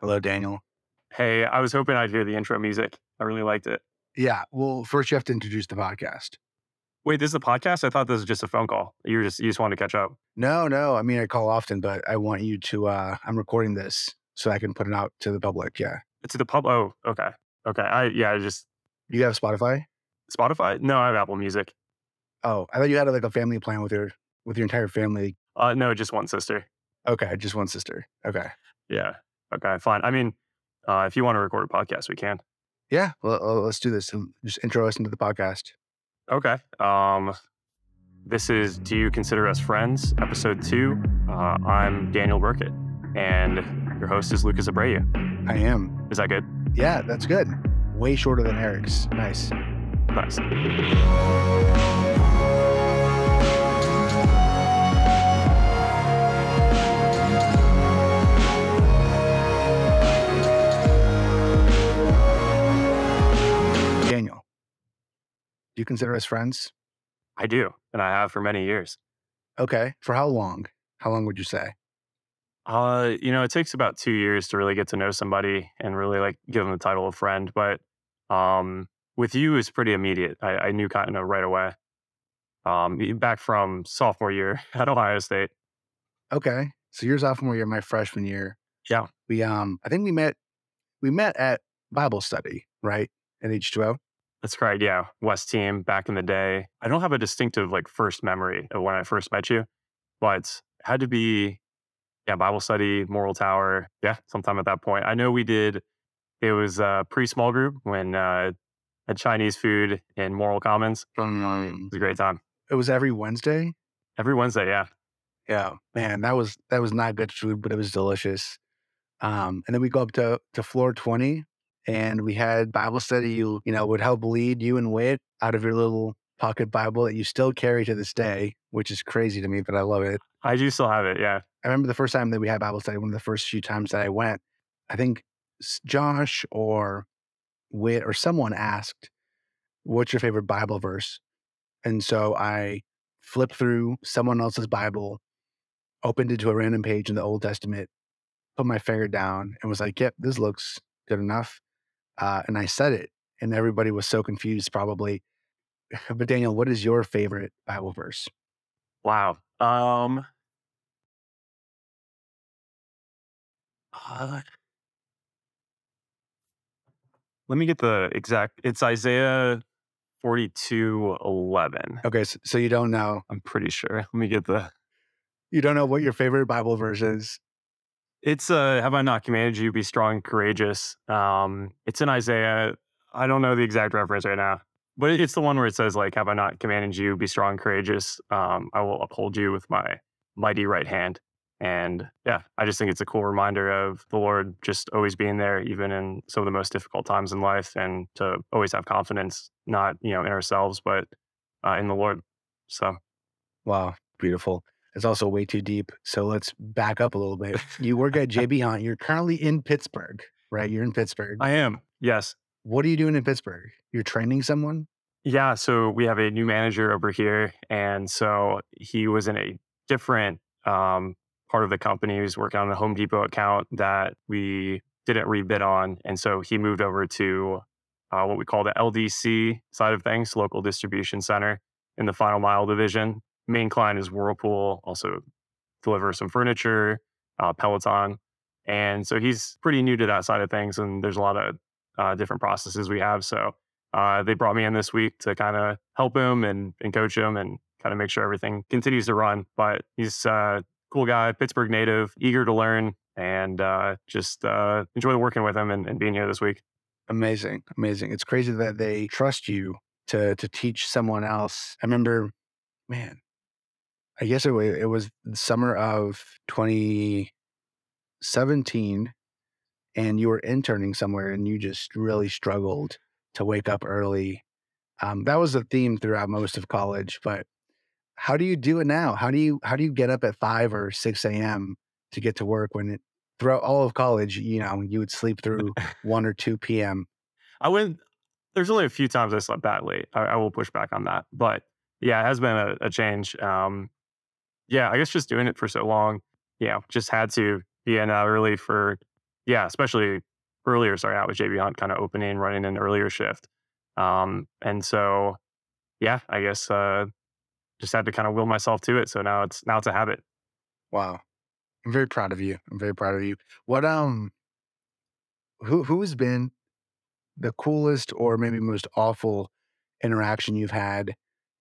Hello, Daniel. Hey, I was hoping I'd hear the intro music. I really liked it. Yeah. Well, first you have to introduce the podcast. Wait, this is a podcast? I thought this was just a phone call. You just you just wanted to catch up. No, no. I mean, I call often, but I want you to. uh I'm recording this so I can put it out to the public. Yeah. To the pub. Oh, okay, okay. I yeah, I just You have Spotify? Spotify. No, I have Apple Music. Oh, I thought you had like a family plan with your with your entire family. Uh, no, just one sister. Okay, just one sister. Okay. Yeah. Okay, fine. I mean, uh, if you want to record a podcast, we can. Yeah. Well, uh, let's do this. Just intro us into the podcast. Okay. Um, this is Do You Consider Us Friends, episode two. Uh, I'm Daniel Burket, and your host is Lucas Abreu. I am. Is that good? Yeah, that's good. Way shorter than Eric's. Nice. Nice. Do you consider us friends? I do, and I have for many years. Okay. For how long? How long would you say? Uh, you know, it takes about two years to really get to know somebody and really like give them the title of friend. But um, with you, it's pretty immediate. I, I knew kind of right away. Um, back from sophomore year at Ohio State. Okay. So your sophomore year, my freshman year. Yeah. We um I think we met we met at Bible study, right? At H2O. That's correct. Yeah, West team back in the day. I don't have a distinctive like first memory of when I first met you, but it had to be yeah Bible study, Morrill Tower. Yeah, sometime at that point. I know we did. It was a pre small group when uh, had Chinese food in Morrill Commons. It was a great time. It was every Wednesday. Every Wednesday, yeah. Yeah. Man, that was that was not good food, but it was delicious. Um, and then we go up to to floor 20 and we had Bible study. You, you know, would help lead you and Wit out of your little pocket Bible that you still carry to this day, which is crazy to me, but I love it. I do still have it. Yeah. I remember the first time that we had Bible study, one of the first few times that I went, I think Josh or Wit or someone asked, What's your favorite Bible verse? And so I flipped through someone else's Bible, opened it to a random page in the Old Testament, put my finger down, and was like, Yep, this looks good enough. Uh, and I said it, and everybody was so confused, probably. But Daniel, what is your favorite Bible verse? Wow. Um. uh, let me get the exact. It's Isaiah forty-two eleven. Okay, so, so you don't know. I'm pretty sure. Let me get the. You don't know what your favorite Bible verse is. It's uh, have I not commanded you be strong and courageous? Um, it's in Isaiah. I don't know the exact reference right now, but it's the one where it says like, "Have I not commanded you be strong and courageous? Um, I will uphold you with my mighty right hand." And yeah, I just think it's a cool reminder of the Lord just always being there, even in some of the most difficult times in life, and to always have confidence, not you know in ourselves, but uh, in the Lord. So Wow, beautiful. It's also way too deep. So let's back up a little bit. You work at JB Hunt. You're currently in Pittsburgh, right? You're in Pittsburgh. I am yes, what are you doing in Pittsburgh? You're training someone? Yeah, so we have a new manager over here, and so he was in a different um, part of the company. He was working on a Home Depot account that we didn't rebid on, and so he moved over to uh, what we call the LDC side of things, local distribution center in the final mile division. Main client is Whirlpool, also deliver some furniture, uh, Peloton, and so he's pretty new to that side of things. And there's a lot of uh, different processes we have, so uh, they brought me in this week to kind of help him and, and coach him and kind of make sure everything continues to run. But he's a cool guy, Pittsburgh native, eager to learn, and uh, just uh, enjoy working with him and, and being here this week. Amazing, amazing. It's crazy that they trust you to to teach someone else. I remember, man, I guess it was, it was the summer of 2017, and you were interning somewhere, and you just really struggled to wake up early. Um, that was a theme throughout most of college. But how do you do it now? How do you how do you get up at five or six a.m. to get to work when it, throughout all of college, you know, you would sleep through one or two p.m. I went. There's only a few times I slept that late. I, I will push back on that, but yeah, it has been a, a change. Um, yeah, I guess just doing it for so long, yeah, just had to be in uh, early for yeah, especially earlier starting out with JB Hunt, kind of opening, running an earlier shift. Um, and so, yeah, I guess uh, just had to kind of will myself to it. So now it's now it's a habit. Wow. I'm very proud of you. I'm very proud of you. What um who who has been the coolest or maybe most awful interaction you've had?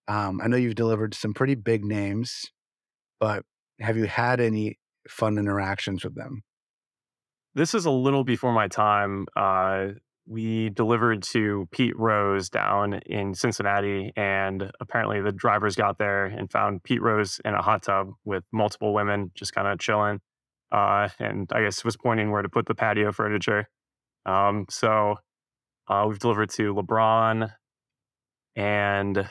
Um, I know you've delivered some pretty big names, but have you had any fun interactions with them? This is a little before my time. Uh, we delivered to Pete Rose down in Cincinnati, and apparently the drivers got there and found Pete Rose in a hot tub with multiple women just kind of chilling. Uh, and I guess was pointing where to put the patio furniture. Um, so uh, we've delivered to LeBron and I'm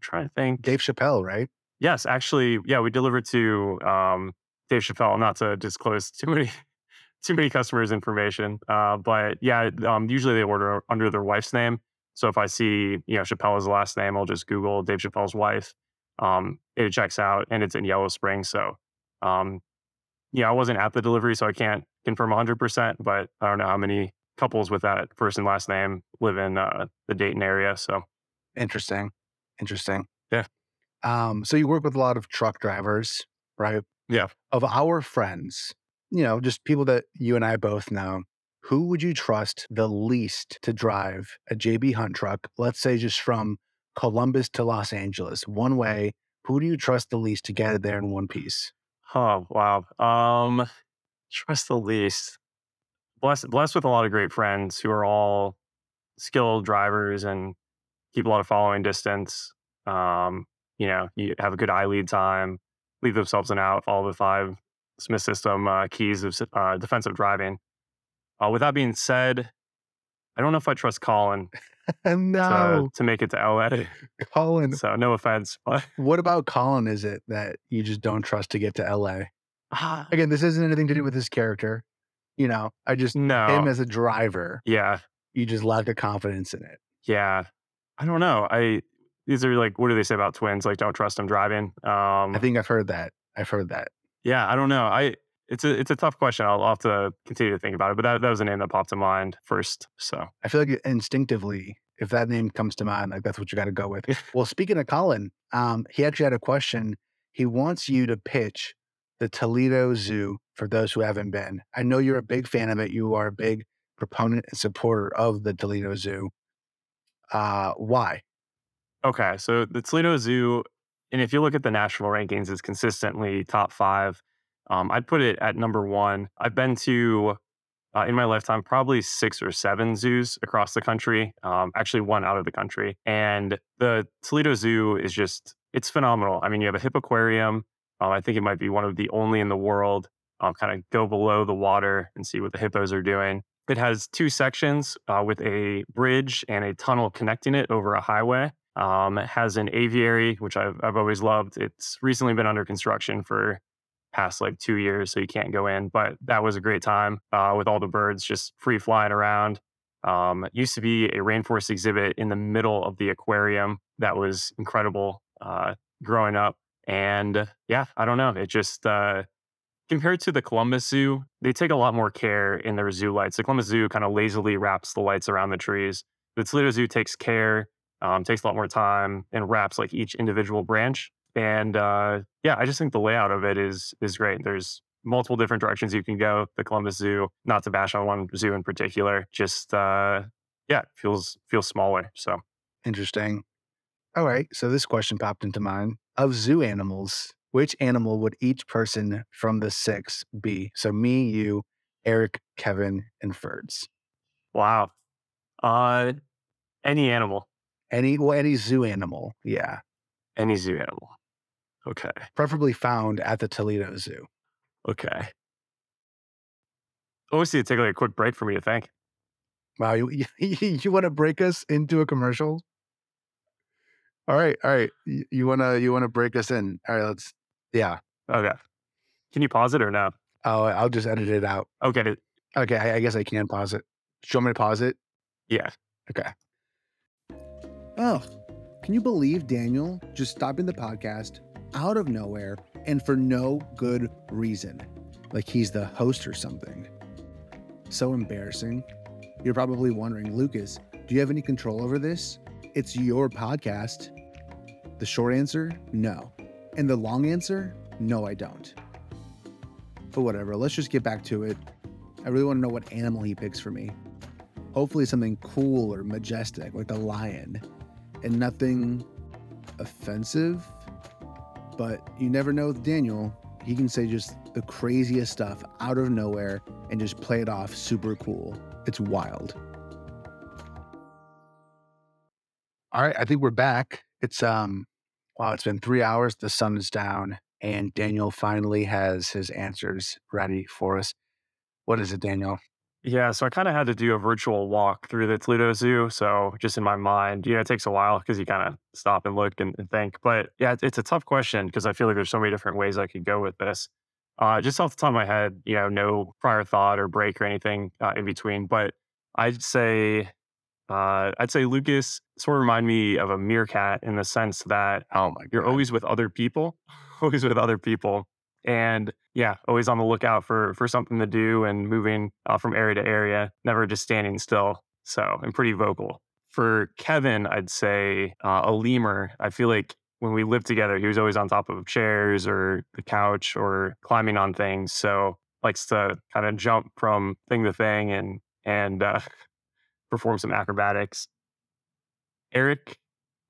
trying to think. Dave Chappelle, right? Yes, actually, yeah, we delivered to um, Dave Chappelle. Not to disclose too many too many customers' information, uh, but yeah, um, usually they order under their wife's name. So if I see you know Chappelle's last name, I'll just Google Dave Chappelle's wife. Um, it checks out, and it's in Yellow Spring. So um, yeah, I wasn't at the delivery, so I can't confirm 100%, but I don't know how many couples with that first and last name live in uh, the Dayton area. So interesting. Interesting. Yeah. Um, so you work with a lot of truck drivers, right? Yeah. Of our friends, you know, just people that you and I both know, who would you trust the least to drive a JB Hunt truck? Let's say just from Columbus to Los Angeles, one way. Who do you trust the least to get it there in one piece? Oh, wow. Um, trust the least. Blessed, blessed with a lot of great friends who are all skilled drivers and keep a lot of following distance. Um, you know, you have a good eye lead time, leave themselves an out, follow the five Smith system uh, keys of uh, defensive driving. Uh, with that being said, I don't know if I trust Colin no. to, to make it to LA. Colin. So no offense. But what about Colin is it that you just don't trust to get to LA? Ah. Again, this isn't anything to do with his character. You know, I just no. him as a driver. Yeah. You just lack a confidence in it. Yeah. I don't know. I these are like what do they say about twins? Like don't trust them driving. Um I think I've heard that. I've heard that. Yeah, I don't know. I it's a it's a tough question. I'll, I'll have to continue to think about it. But that, that was a name that popped to mind first. So I feel like instinctively, if that name comes to mind, like that's what you got to go with. well, speaking of Colin, um, he actually had a question. He wants you to pitch the Toledo Zoo for those who haven't been. I know you're a big fan of it. You are a big proponent and supporter of the Toledo Zoo. Uh, why? Okay, so the Toledo Zoo, and if you look at the national rankings, it's consistently top five. Um, I'd put it at number one. I've been to, uh, in my lifetime, probably six or seven zoos across the country, um, actually, one out of the country. And the Toledo Zoo is just, it's phenomenal. I mean, you have a hippoquarium. Um, I think it might be one of the only in the world. Um, kind of go below the water and see what the hippos are doing. It has two sections uh, with a bridge and a tunnel connecting it over a highway. Um, it has an aviary, which I've, I've always loved. It's recently been under construction for past like two years, so you can't go in. But that was a great time uh, with all the birds just free flying around. Um, it used to be a rainforest exhibit in the middle of the aquarium. That was incredible uh, growing up. And yeah, I don't know. It just uh, compared to the Columbus Zoo, they take a lot more care in their zoo lights. The Columbus Zoo kind of lazily wraps the lights around the trees. The Toledo Zoo takes care, um, takes a lot more time, and wraps like each individual branch. And uh, yeah, I just think the layout of it is is great. There's multiple different directions you can go. The Columbus Zoo, not to bash on one zoo in particular, just uh, yeah, feels feels smaller. So interesting. All right, so this question popped into mind: of zoo animals, which animal would each person from the six be? So me, you, Eric, Kevin, and Ferds. Wow. Uh, any animal. Any well, any zoo animal. Yeah. Any zoo animal. Okay. Preferably found at the Toledo Zoo. Okay. Obviously, it'd take like a quick break for me to think. Wow, you you, you want to break us into a commercial? All right, all right. You, you wanna you wanna break us in? All right, let's. Yeah. Okay. Can you pause it or no? Oh, I'll just edit it out. Okay. Okay, I, I guess I can pause it. Show me to pause it. Yeah. Okay. Oh, can you believe Daniel just stopping the podcast out of nowhere and for no good reason, like he's the host or something. so embarrassing. You're probably wondering, Lucas, do you have any control over this? It's your podcast. The short answer, no. And the long answer, no, I don't. But whatever, let's just get back to it. I really want to know what animal he picks for me. Hopefully, something cool or majestic, like a lion, and nothing offensive. But you never know with Daniel. He can say just the craziest stuff out of nowhere and just play it off super cool. It's wild. All right, I think we're back. It's um wow, it's been 3 hours, the sun is down, and Daniel finally has his answers ready for us. What is it, Daniel? Yeah, so I kind of had to do a virtual walk through the Toledo Zoo. So just in my mind, yeah, it takes a while because you kind of stop and look and, and think. But yeah, it's, it's a tough question because I feel like there's so many different ways I could go with this. Uh, just off the top of my head, you know, no prior thought or break or anything uh, in between. But I'd say, uh, I'd say Lucas sort of remind me of a meerkat in the sense that Oh my you're god. always with other people, always with other people, and yeah, always on the lookout for for something to do and moving uh, from area to area, never just standing still. So I'm pretty vocal. For Kevin, I'd say uh, a lemur. I feel like when we lived together, he was always on top of chairs or the couch or climbing on things. So likes to kind of jump from thing to thing and and uh, perform some acrobatics. Eric,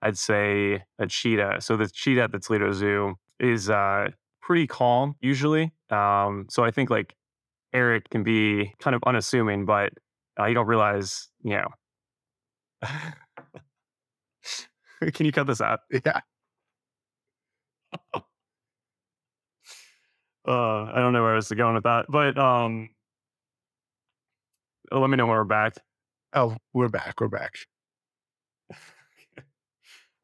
I'd say a cheetah. So the cheetah at the Toledo Zoo is uh, pretty calm usually. Um, so I think like Eric can be kind of unassuming, but uh, you don't realize, you know. can you cut this out? Yeah. Uh, I don't know where I was going with that, but um, let me know when we're back. Oh, we're back. We're back.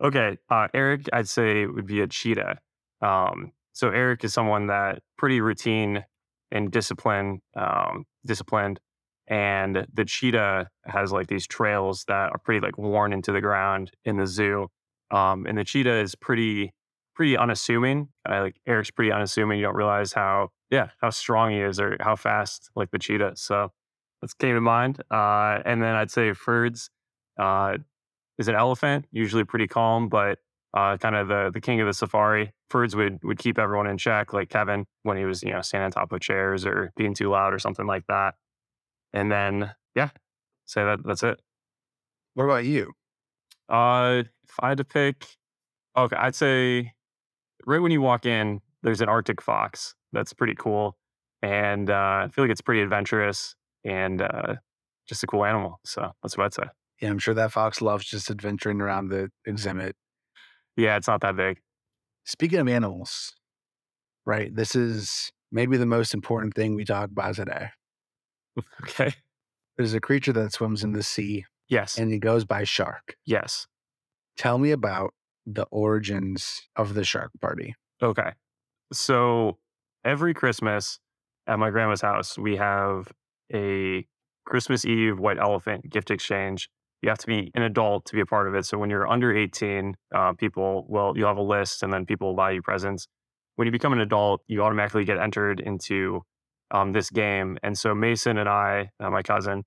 Okay, uh, Eric, I'd say would be a cheetah. Um, so Eric is someone that pretty routine and discipline, um, disciplined, and the cheetah has like these trails that are pretty like worn into the ground in the zoo. Um, and the cheetah is pretty, pretty unassuming. Uh, like Eric's pretty unassuming. You don't realize how, yeah, how strong he is or how fast like the cheetah. So that's came to mind. Uh, and then I'd say Ferds. Uh, is an elephant, usually pretty calm, but uh, kind of the the king of the safari. Ferds would would keep everyone in check, like Kevin when he was you know standing on top of chairs or being too loud or something like that. And then yeah, say that that's it. What about you? Uh, if I had to pick, okay, I'd say right when you walk in, there's an Arctic fox. That's pretty cool, and uh, I feel like it's pretty adventurous and uh, just a cool animal. So that's what I'd say. Yeah, I'm sure that fox loves just adventuring around the exhibit. Yeah, it's not that big. Speaking of animals, right? This is maybe the most important thing we talk about today. Okay. There's a creature that swims in the sea Yes. and it goes by shark. yes. Tell me about the origins of the shark party. Okay. So every Christmas at my grandma's house, we have a Christmas Eve white elephant gift exchange. You have to be an adult to be a part of it. So when you're under 18, uh, people will, you'll have a list and then people will buy you presents. When you become an adult, you automatically get entered into um, this game. And so Mason and I, uh, my cousin,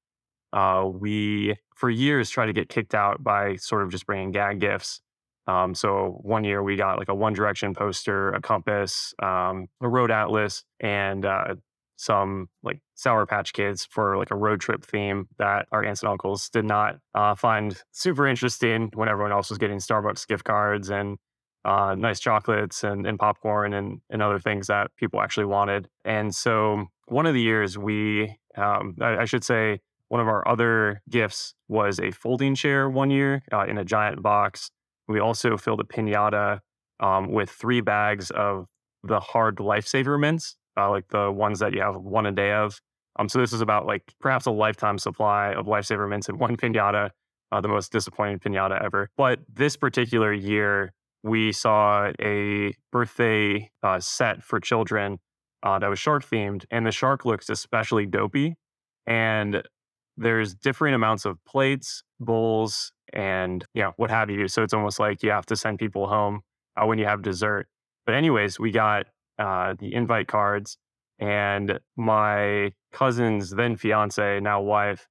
uh, we for years tried to get kicked out by sort of just bringing gag gifts. Um, so one year we got like a One Direction poster, a compass, um, a road atlas, and uh, some like Sour Patch Kids for like a road trip theme that our aunts and uncles did not uh, find super interesting when everyone else was getting Starbucks gift cards and uh, nice chocolates and, and popcorn and, and other things that people actually wanted. And so one of the years we, um, I, I should say, one of our other gifts was a folding chair one year uh, in a giant box. We also filled a pinata um, with three bags of the hard lifesaver mints, uh, like the ones that you have one a day of. Um, so this is about like perhaps a lifetime supply of lifesaver mints in one pinata, uh, the most disappointing pinata ever. But this particular year, we saw a birthday uh, set for children uh, that was shark themed, and the shark looks especially dopey. And there's different amounts of plates, bowls, and know what have you. So it's almost like you have to send people home uh, when you have dessert. But anyways, we got uh, the invite cards, And my cousin's then fiance, now wife,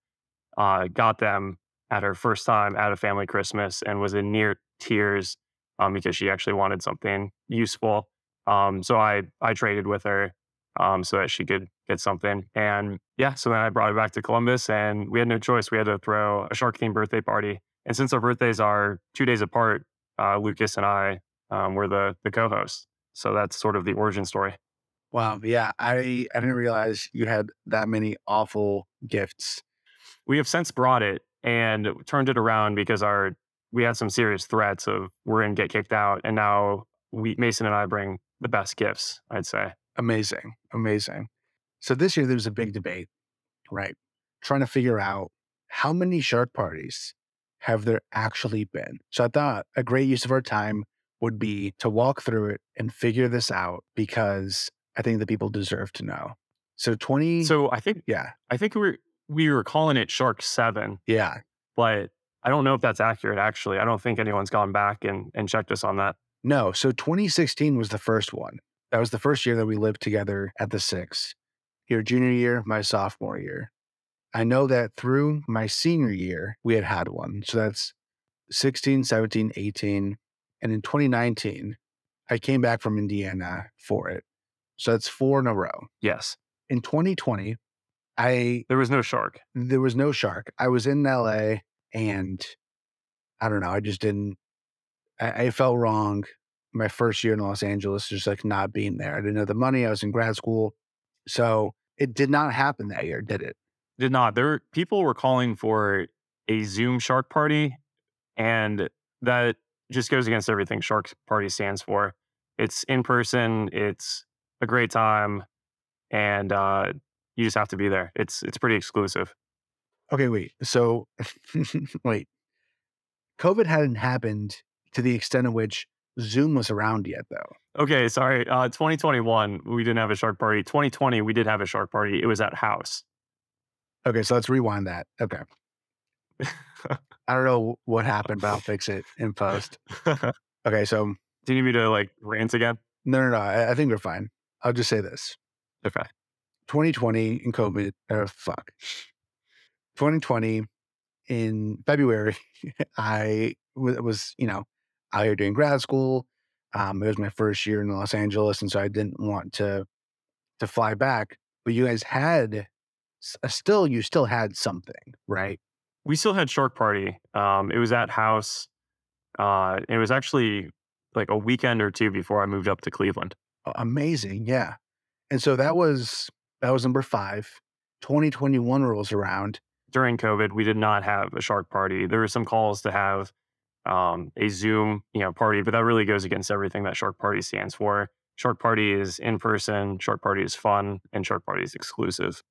uh, got them at her first time at a family Christmas and was in near tears um, because she actually wanted something useful. Um, so I I traded with her um, so that she could get something. And yeah, so then I brought it back to Columbus, and we had no choice. We had to throw a shark themed birthday party. And since our birthdays are two days apart, uh, Lucas and I um, were the the co-hosts. So that's sort of the origin story. Wow. Yeah. I, I didn't realize you had that many awful gifts. We have since brought it and turned it around because our we had some serious threats of we're going to get kicked out, and now we Mason and I bring the best gifts. I'd say Amazing. Amazing. So this year there was a big debate, right? Trying to figure out how many shark parties have there actually been. So I thought a great use of our time would be to walk through it and figure this out because I think the people deserve to know. So 20 so. I think yeah. I think we were we were calling it Shark Seven, Yeah. but I don't know if that's accurate. Actually, I don't think anyone's gone back and and checked us on that. No, so 2016 was the first one. That was the first year that we lived together at the six. Your junior year, my sophomore year. I know that through my senior year, we had had one. So that's 16, 17, 18. And in 2019, I came back from Indiana for it. So that's four in a row. Yes, In 2020, I there was no shark. there was no shark. I was in LA and I don't know, I just didn't I, I felt wrong my first year in Los Angeles, just like not being there. I didn't have the money. I was in grad school. So it did not happen that year, did it? Did not. There people were calling for a Zoom shark party, and that just goes against everything Shark Party stands for. It's in person. It's a great time, and uh, you just have to be there. It's it's pretty exclusive. Okay, wait. So wait. COVID hadn't happened to the extent of which Zoom was around yet, though. Okay, sorry. Uh, 2021, we didn't have a shark party. 2020, we did have a shark party. It was at House. Okay, so let's rewind that. Okay. I don't know what happened, but I'll fix it in post. Okay, so Do you need me to like rant again? no, no, no. I, I think we're fine. I'll just say this. Okay. 2020 in COVID, or fuck. 2020 in February, I w- was, you know, out here doing grad school. Um, it was my first year in Los Angeles, and so I didn't want to to fly back. But you guys had uh, still, you still had something, right? We still had shark party. Um, it was at House. Uh, it was actually like a weekend or two before I moved up to Cleveland. Amazing, yeah. And so that was that was number five. 2021 rolls around. During COVID, we did not have a shark party. There were some calls to have um, a Zoom, you know, party, but that really goes against everything that Shark Party stands for. Shark Party is in person, Shark Party is fun, and Shark Party is exclusive.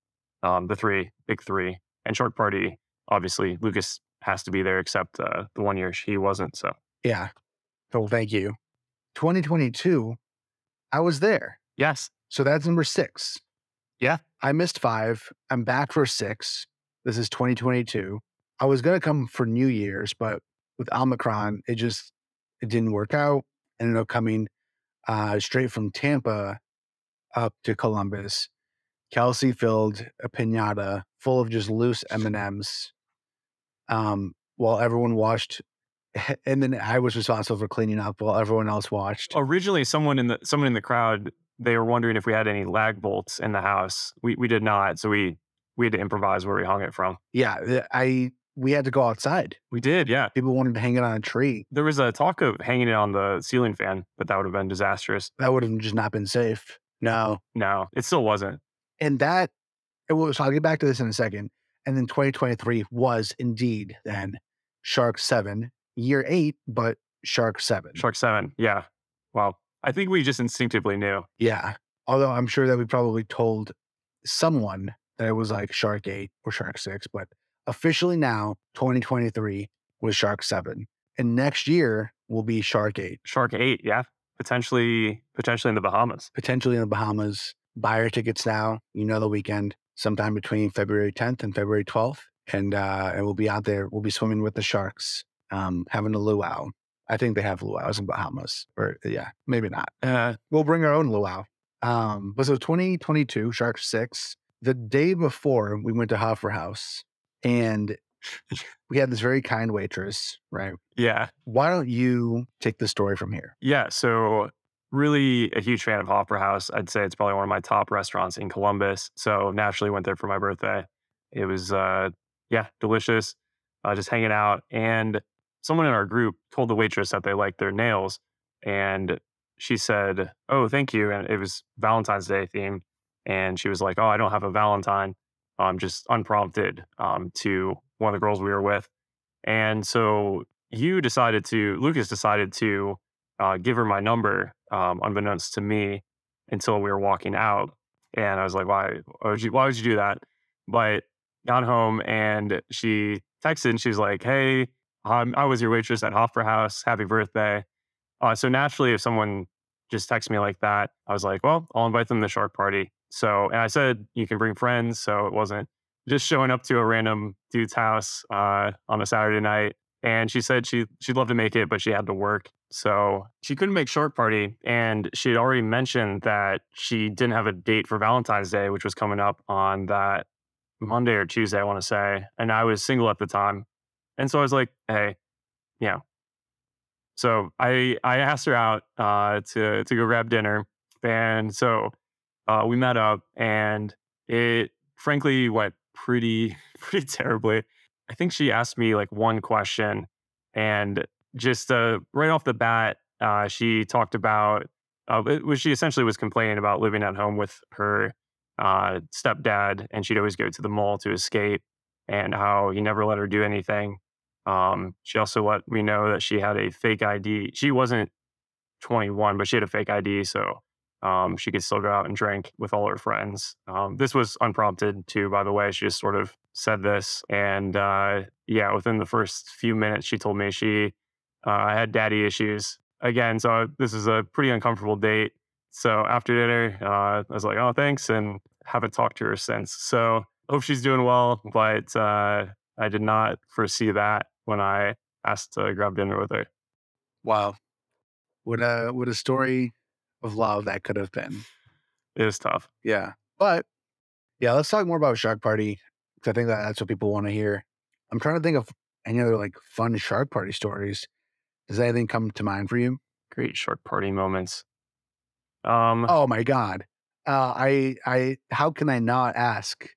Um, the three, big three, and Shark Party, obviously, Lucas has to be there, except uh, the one year he wasn't. So Yeah. So thank you. 2022, I was there. yes, So that's number six. Yeah. I missed five. I'm back for six. This is 2022. I was going to come for New Year's, but with Omicron, it just it didn't work out. I ended up coming uh, straight from Tampa up to Columbus. Kelsey filled a pinata full of just loose M&Ms um, while everyone watched. And then I was responsible for cleaning up while everyone else watched. originally someone in the someone in the crowd they were wondering if we had any lag bolts in the house. We we did not, so we we had to improvise where we hung it from. Yeah, I we had to go outside. We did, yeah. People wanted to hang it on a tree. There was a talk of hanging it on the ceiling fan, but that would have been disastrous. That would have just not been safe. No. No, it still wasn't. And that, it was, so I'll get back to this in a second. And then 2023 was indeed then Shark 7, year eight, but Shark 7. Shark Seven, yeah. Well, I think we just instinctively knew. Yeah. Although I'm sure that we probably told someone that it was like Shark 8 or Shark 6, but officially now, 2023 was Shark 7. And next year will be Shark 8, Shark Eight, yeah. Potentially, potentially in the Bahamas. potentially in the Bahamas. Buy your tickets now. You know the weekend, sometime between February 10th and February 12th. And uh, and we'll be out there. We'll be swimming with the sharks, um, having a luau. I think they have luau's in Bahamas. Or yeah, maybe not. Uh, We'll bring our own luau. Um, but so 2022, Shark 6, the day before we went to Hoffer House and we had this very kind waitress, right? Yeah. Why don't you take the story from here? Yeah. So, really a huge fan of Hoffer House. I'd say it's probably one of my top restaurants in Columbus. So, naturally went there for my birthday. It was, uh, yeah, delicious. Uh, just hanging out. And someone in our group told the waitress that they liked their nails. And she said, Oh, thank you. And it was Valentine's Day theme. And she was like, Oh, I don't have a Valentine. Um, just unprompted um, to one of the girls we were with. And so you decided to, Lucas decided to uh, give her my number, um, unbeknownst to me, until we were walking out. And I was like, why, why would you, why would you do that? But got home and she texted and she's like, hey, um, I was your waitress at Hoffer House. Happy birthday. Uh, so naturally, if someone just texts me like that, I was like, well, I'll invite them to the shark party. So, and I said, you can bring friends. So it wasn't just showing up to a random dude's house uh, on a Saturday night. And she said she she'd love to make it, but she had to work. So she couldn't make shark party. And she had already mentioned that she didn't have a date for Valentine's Day, which was coming up on that Monday or Tuesday, I want to say. And I was single at the time. And so I was like, hey, yeah. So I I asked her out uh, to to go grab dinner. And so uh, we met up and it frankly went pretty pretty terribly. I think she asked me like one question, and just uh, right off the bat, uh, she talked about uh, was she essentially was complaining about living at home with her uh, stepdad, and she'd always go to the mall to escape, and how he never let her do anything. Um, she also let me know that she had a fake ID. She wasn't 21, but she had a fake ID, so um, she could still go out and drink with all her friends. Um, this was unprompted too, by the way. She just sort of said this, and uh, yeah, within the first few minutes, she told me she uh, I had daddy issues again. So this is a pretty uncomfortable date. So after dinner, uh, I was like, "Oh, thanks," and haven't talked to her since. So hope she's doing well, but uh, I did not foresee that when I asked to grab dinner with her. Wow. What a what a story of love that could have been. It was tough. Yeah. But yeah, let's talk more about Shark Party because I think that that's what people want to hear. I'm trying to think of any other like fun Shark Party stories. Does anything come to mind for you? Great shark party moments. Um, Oh my god. Uh, I I how can I not ask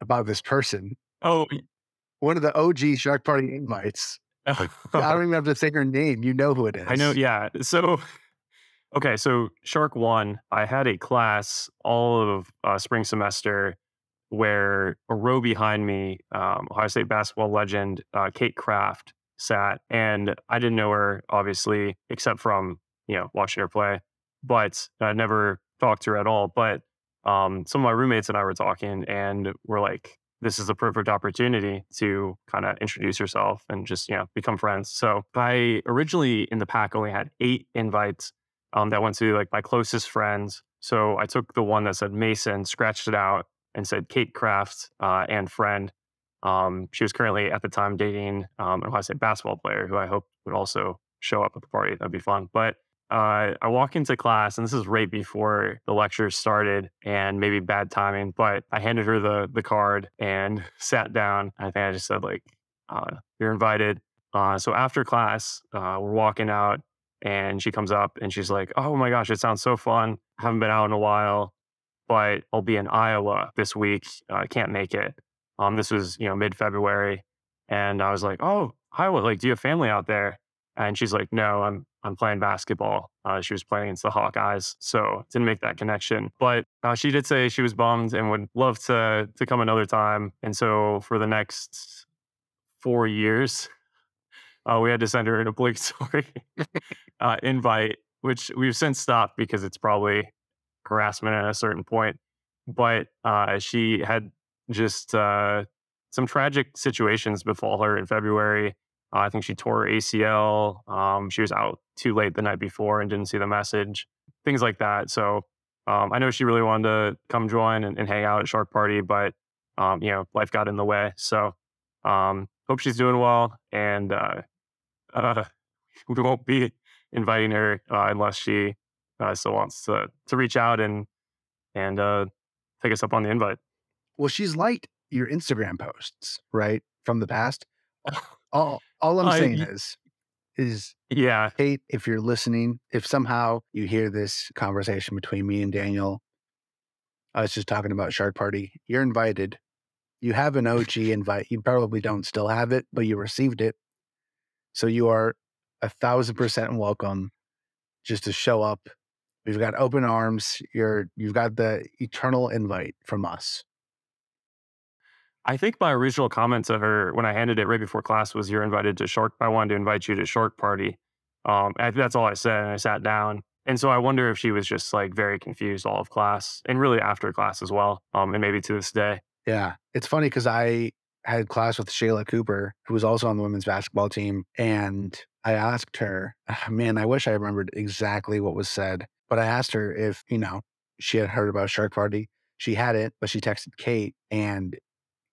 about this person? oh, One of the OG Shark Party invites. I don't even have to say her name. You know who it is. I know. Yeah. So, okay. So, Shark One, I had a class all of uh, spring semester where a row behind me, um, Ohio State basketball legend uh, Cait Craft sat, and I didn't know her obviously except from you know watching her play, but I never talked to her at all. But um, some of my roommates and I were talking, and we're like, this is the perfect opportunity to kind of introduce yourself and just you know become friends. So I originally in the pack only had eight invites um, that went to like my closest friends. So I took the one that said Mason, scratched it out, and said Cait Craft uh, and friend. Um, she was currently at the time dating um, an Ohio State basketball player who I hope would also show up at the party. That'd be fun. But uh, I walk into class, and this is right before the lecture started, and maybe bad timing. But I handed her the the card and sat down. I think I just said like, uh, "You're invited." Uh, so after class, uh, we're walking out, and she comes up and she's like, "Oh my gosh, it sounds so fun! haven't been out in a while, but I'll be in Iowa this week. I can't make it." Um, this was you know mid February, and I was like, "Oh, Iowa! Like, do you have family out there?" And she's like, "No, I'm I'm playing basketball." Uh, she was playing against the Hawkeyes, so didn't make that connection. But uh, she did say she was bummed and would love to to come another time. And so for the next four years, uh, we had to send her an obligatory uh, invite, which we've since stopped because it's probably harassment at a certain point. But uh, she had just uh, some tragic situations befall her in February. Uh, I think she tore her ACL. Um, she was out too late the night before and didn't see the message. Things like that. So um, I know she really wanted to come join and, and hang out at Shark Party, but um, you know life got in the way. So um, hope she's doing well, and uh, uh, we won't be inviting her uh, unless she uh, still wants to to reach out and and uh, take us up on the invite. Well, she's liked your Instagram posts, right? From the past. All all I'm saying is is Yeah, Cait, if you're listening, if somehow you hear this conversation between me and Daniel, I was just talking about Shark Party, you're invited. You have an OG invite. You probably don't still have it, but you received it. So you are a thousand percent welcome just to show up. We've got open arms. You're you've got the eternal invite from us. I think my original comment to her when I handed it right before class was, "You're invited to Shark. I wanted to invite you to Shark Party." Um, I, that's all I said, and I sat down. And so I wonder if she was just like very confused all of class, and really after class as well, um, and maybe to this day. Yeah. It's funny because I had class with Shayla Cooper, who was also on the women's basketball team. And I asked her, man, I wish I remembered exactly what was said, but I asked her if, you know, she had heard about Shark Party. She had it, but she texted Cait and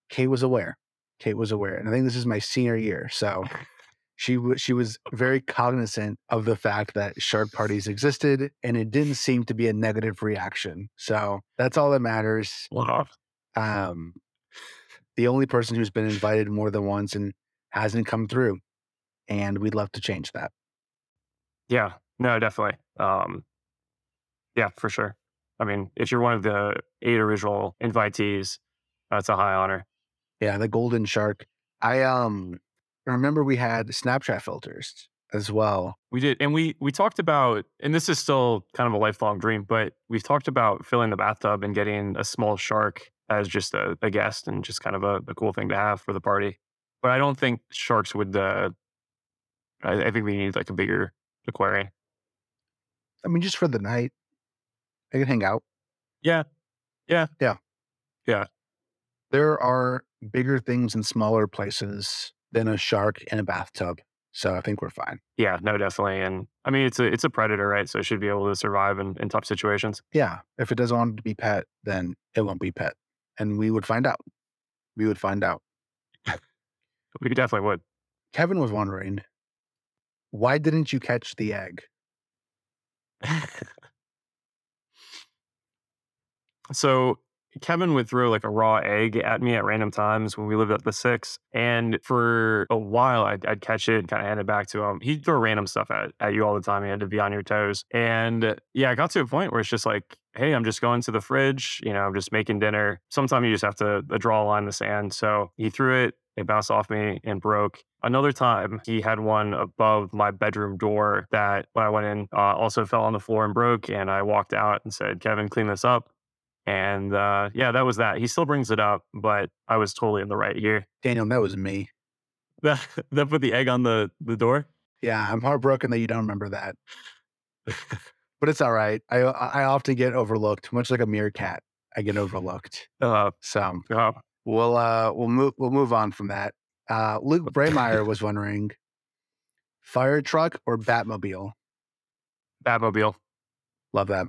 Cait was aware. Cait was aware. And I think this is my senior year. So she was she was very cognizant of the fact that shark parties existed and it didn't seem to be a negative reaction. So that's all that matters. Wow. Um, the only person who's been invited more than once and hasn't come through. And we'd love to change that. Yeah, no, definitely. Um, yeah, for sure. I mean, if you're one of the eight original invitees, that's a high honor. Yeah, the golden shark. I um remember we had Snapchat filters as well. We did, and we we talked about, and this is still kind of a lifelong dream, but we've talked about filling the bathtub and getting a small shark as just a, a guest and just kind of a, a cool thing to have for the party. But I don't think sharks would. Uh, I, I think we need like a bigger aquarium. I mean, just for the night. I can hang out. Yeah, yeah, Yeah. yeah. There are bigger things in smaller places than a shark in a bathtub. So I think we're fine. Yeah, no, definitely. And I mean, it's a it's a predator, right? So it should be able to survive in, in tough situations. Yeah. If it doesn't want to be pet, then it won't be pet. And we would find out. We would find out. We definitely would. Kevin was wondering, why didn't you catch the egg? So Kevin would throw like a raw egg at me at random times when we lived at the six. And for a while, I'd, I'd catch it and kind of hand it back to him. He'd throw random stuff at, at you all the time. You had to be on your toes. And yeah, I got to a point where it's just like, hey, I'm just going to the fridge. You know, I'm just making dinner. Sometimes you just have to uh, draw a line in the sand. So he threw it. It bounced off me and broke. Another time, he had one above my bedroom door that when I went in uh, also fell on the floor and broke. And I walked out and said, Kevin, clean this up. And uh, yeah, that was that. He still brings it up, but I was totally in the right here. Daniel, that was me. That, that put the egg on the, the door. Yeah, I'm heartbroken that you don't remember that. but it's all right. I I often get overlooked, much like a meerkat. I get overlooked. Uh, So uh, we'll uh we'll move we'll move on from that. Uh Luke Braymeyer was wondering fire truck or Batmobile. Batmobile. Love that.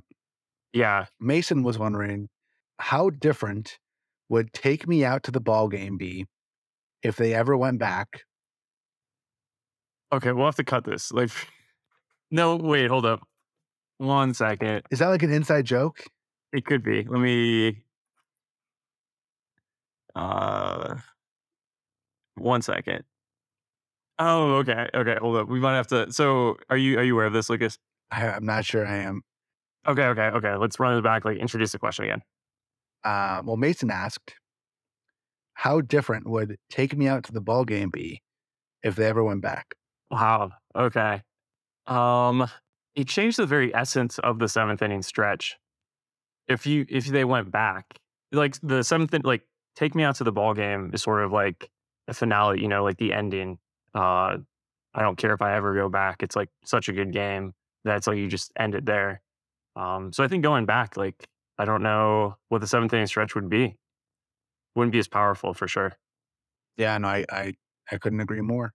Yeah. Mason was wondering how different would take me out to the ball game be if they ever went back. Okay, we'll have to cut this. Like, no, wait, hold up. One second. Is that like an inside joke? It could be. Let me. Uh, one second. Oh, okay, okay. Hold up. We might have to. So, are you are you aware of this, Lucas? I, I'm not sure I am. Okay, okay, okay. Let's run it back. Like, introduce the question again. Uh, well, Mason asked, how different would take me out to the ball game be if they ever went back? Wow. Okay. Um, it changed the very essence of the seventh inning stretch. If you if they went back, like the seventh, in- like take me out to the ball game is sort of like the finale. You know, like the ending. Uh, I don't care if I ever go back. It's like such a good game that's like you just end it there. Um, so I think going back, like I don't know what the seventh inning stretch would be. Wouldn't be as powerful for sure. Yeah, no, I, I, I couldn't agree more.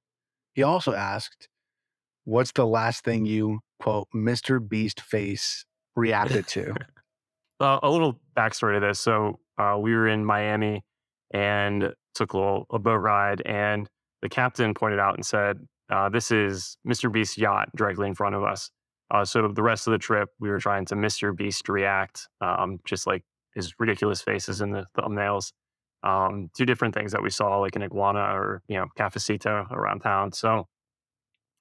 He also asked, what's the last thing you, quote, Mr. Beast face reacted to? Uh, a little backstory to this. So uh, we were in Miami and took a, little, a boat ride, and the captain pointed out and said, uh, "This is Mr. Beast's yacht directly in front of us." Uh, so the rest of the trip, we were trying to Mr. Beast react, um, just like his ridiculous faces in the thumbnails. Um, two different things that we saw, like an iguana or you know cafecito around town. So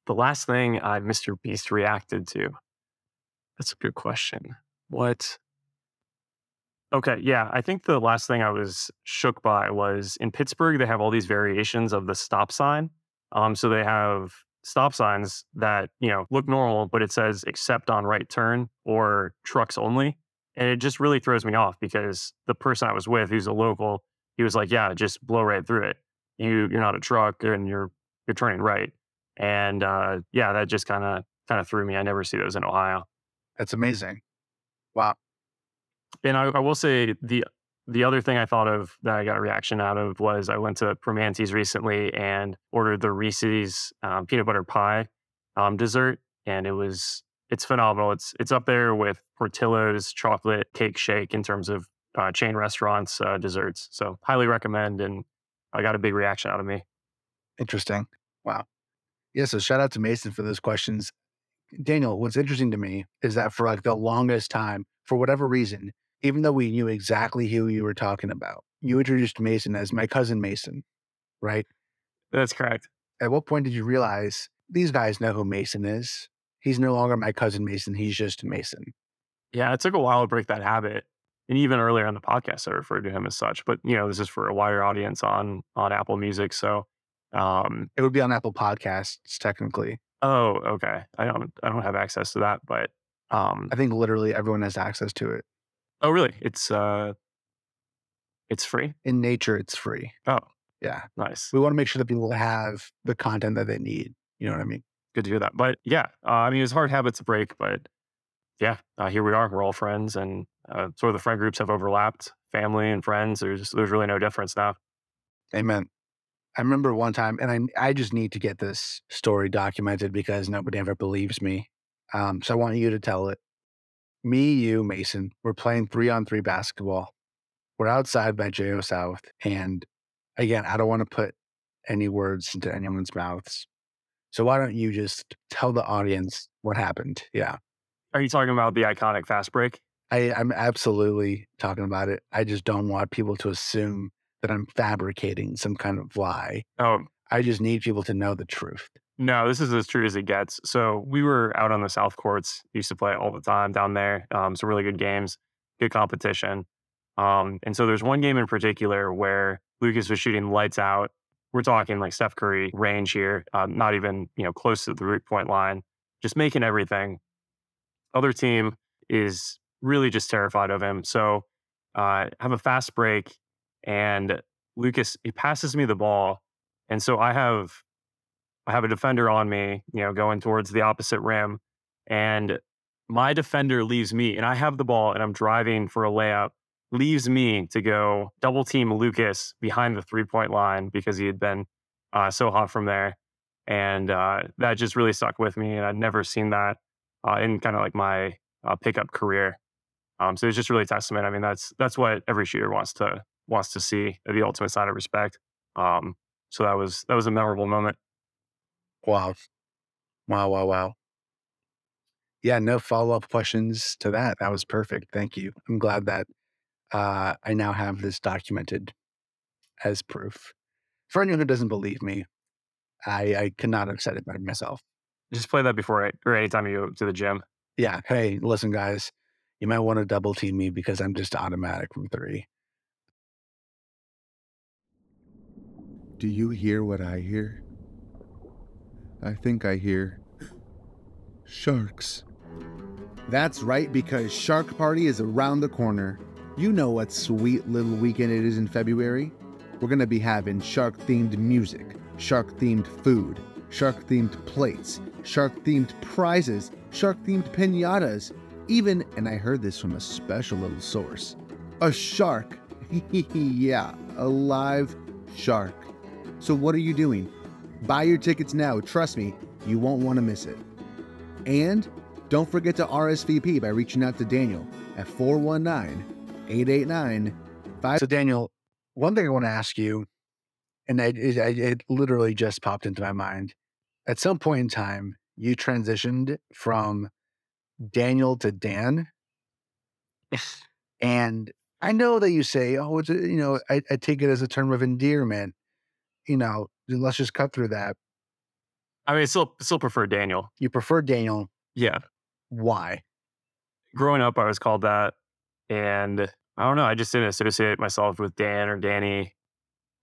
the last thing I Mr. Beast reacted to. That's a good question. What? Okay, yeah, I think the last thing I was shook by was in Pittsburgh. They have all these variations of the stop sign. Um, so they have stop signs that you know look normal, but it says except on right turn or trucks only, and it just really throws me off because the person I was with, who's a local, he was like, "Yeah, just blow right through it. You you're not a truck and you're you're turning right." And uh, yeah, that just kind of kind of threw me. I never see those in Ohio. That's amazing. Wow. And I, I will say the the other thing I thought of that I got a reaction out of was I went to Primanti's recently and ordered the Reese's um, peanut butter pie um, dessert, and it was it's phenomenal. It's it's up there with Portillo's chocolate cake shake in terms of uh, chain restaurants uh, desserts. So highly recommend, and I got a big reaction out of me. Interesting. Wow. Yeah. So shout out to Mason for those questions. Daniel, what's interesting to me is that for like the longest time, for whatever reason, even though we knew exactly who you were talking about, you introduced Mason as my cousin Mason, right? That's correct. At what point did you realize these guys know who Mason is? He's no longer my cousin Mason. He's just Mason. Yeah, it took a while to break that habit. And even earlier on the podcast, I referred to him as such. But you know, this is for a wider audience on on Apple Music. So um It would be on Apple Podcasts, technically. oh, okay. I don't I don't have access to that, but um I think literally everyone has access to it. Oh really? It's uh it's free? In nature, it's free. Oh, Yeah. nice. We want to make sure that people have the content that they need. You know what I mean? Good to hear that. But yeah, uh, I mean, it's hard habits to break, but yeah, uh, here we are. We're all friends, and uh, sort of the friend groups have overlapped. Family and friends. There's there's really no difference now. Amen. I remember one time, and I I just need to get this story documented because nobody ever believes me. Um, so I want you to tell it. Me, you, Mason, we're playing three on three basketball. We're outside by JO South, and again, I don't want to put any words into anyone's mouths. So why don't you just tell the audience what happened? Yeah, Are you talking about the iconic fast break? I, I'm absolutely talking about it. I just don't want people to assume that I'm fabricating some kind of lie. Oh I just need people to know the truth. No, this is as true as it gets. So we were out on the South Courts. Used to play all the time down there. Um, some really good games, good competition. Um, and so there's one game in particular where Lucas was shooting lights out. We're talking like Steph Curry range here, um, not even you know close to the three point line, just making everything. Other team is really just terrified of him. So uh, have a fast break, and Lucas he passes me the ball, and so I have I have a defender on me, you know, going towards the opposite rim, and my defender leaves me, and I have the ball, and I'm driving for a layup. Leaves me to go double team Lucas behind the three point line because he had been uh, so hot from there, and uh, that just really stuck with me. And I'd never seen that uh, in kind of like my uh, pickup career. Um, so it's just really testament. I mean, that's that's what every shooter wants to wants to see the ultimate sign of respect. Um, so that was that was a memorable moment. Wow. Wow, wow, wow. Yeah, no follow up questions to that. That was perfect. Thank you. I'm glad that uh, I now have this documented as proof. For anyone who doesn't believe me, I, I could not have said it better myself. Just play that before it, or anytime you go to the gym. Yeah. Hey, listen, guys, you might want to double team me because I'm just automatic from three. Do you hear what I hear? I think I hear sharks. That's right, because Shark Party is around the corner. You know what sweet little weekend it is in February. We're gonna be having shark themed music, shark themed food, shark themed plates, shark themed prizes, shark themed pinatas, even, and I heard this from a special little source, a shark. yeah, a live shark. So, what are you doing? Buy your tickets now. Trust me, you won't want to miss it. And don't forget to RSVP by reaching out to Daniel at 419 889 So, Daniel, one thing I want to ask you, and it, it, it literally just popped into my mind. At some point in time, you transitioned from Daniel to Dan. Yes. and I know that you say, oh, it's, a, you know, I, I take it as a term of endearment. You know, let's just cut through that. I mean, I still still prefer Daniel. You prefer Daniel. Yeah. Why? Growing up, I was called that, and I don't know. I just didn't associate myself with Dan or Danny.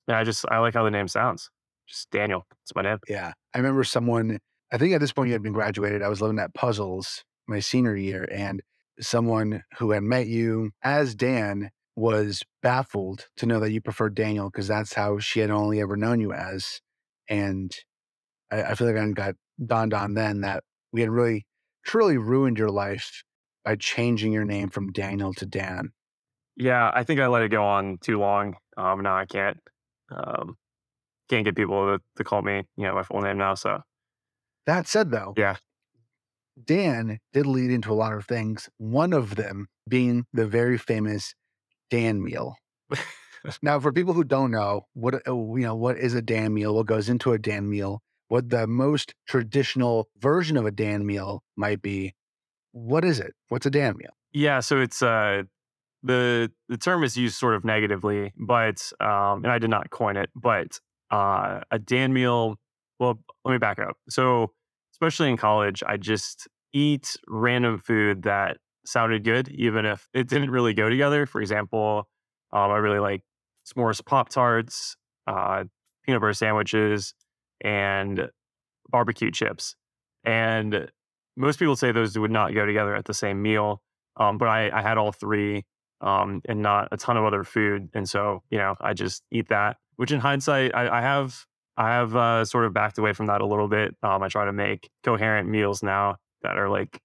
Yeah, I just I like how the name sounds. Just Daniel. It's my name. Yeah. I remember someone. I think at this point you had been graduated. I was living at Puzzles my senior year, and someone who had met you as Dan was baffled to know that you preferred Daniel because that's how she had only ever known you as. And I, I feel like I got dawned on then that we had really, truly ruined your life by changing your name from Daniel to Dan. Yeah, I think I let it go on too long. Um, now I can't um, can't get people to, to call me, you know, my full name now. So That said, though, yeah, Dan did lead into a lot of things. One of them being the very famous Dan meal. now, for people who don't know what uh, you know, what is a Dan meal? What goes into a Dan meal? What the most traditional version of a Dan meal might be? What is it? What's a Dan meal? yeah. So it's uh, the the term is used sort of negatively, but um, and I did not coin it, but uh, a Dan meal. Well, let me back up. So especially in college, I just eat random food that sounded good, even if it didn't really go together. For example, um, I really like s'mores Pop Tarts, uh, peanut butter sandwiches, and barbecue chips. And most people say those would not go together at the same meal. Um, but I, I had all three um, and not a ton of other food. And so, you know, I just eat that, which in hindsight, I, I have I have uh, sort of backed away from that a little bit. Um, I try to make coherent meals now that are like,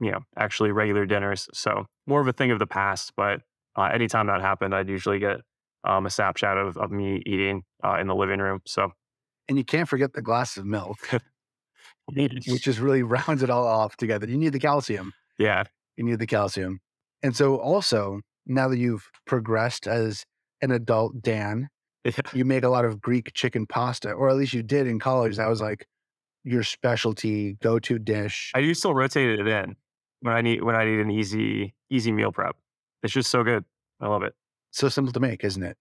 you know, actually regular dinners. So more of a thing of the past. But uh, anytime that happened, I'd usually get um, a snapshot of, of me eating uh, in the living room. So, And you can't forget the glass of milk, which just really rounds it all off together. You need the calcium. yeah, You need the calcium. And so, also, now that you've progressed as an adult Dan, yeah. you make a lot of Greek chicken pasta, or at least you did in college. That was like your specialty go to dish. I do still rotate it in when I need when I need an easy easy meal prep. It's just so good. I love it. so simple to make, isn't it?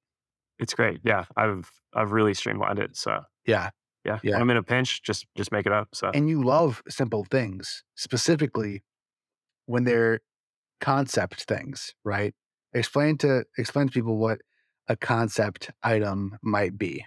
It's great. Yeah, I've I've really streamlined it. So Yeah. yeah, Yeah. when I'm in a pinch, just just make it up. So And you love simple things, specifically when they're concept things, right? Explain to explain to people what a concept item might be.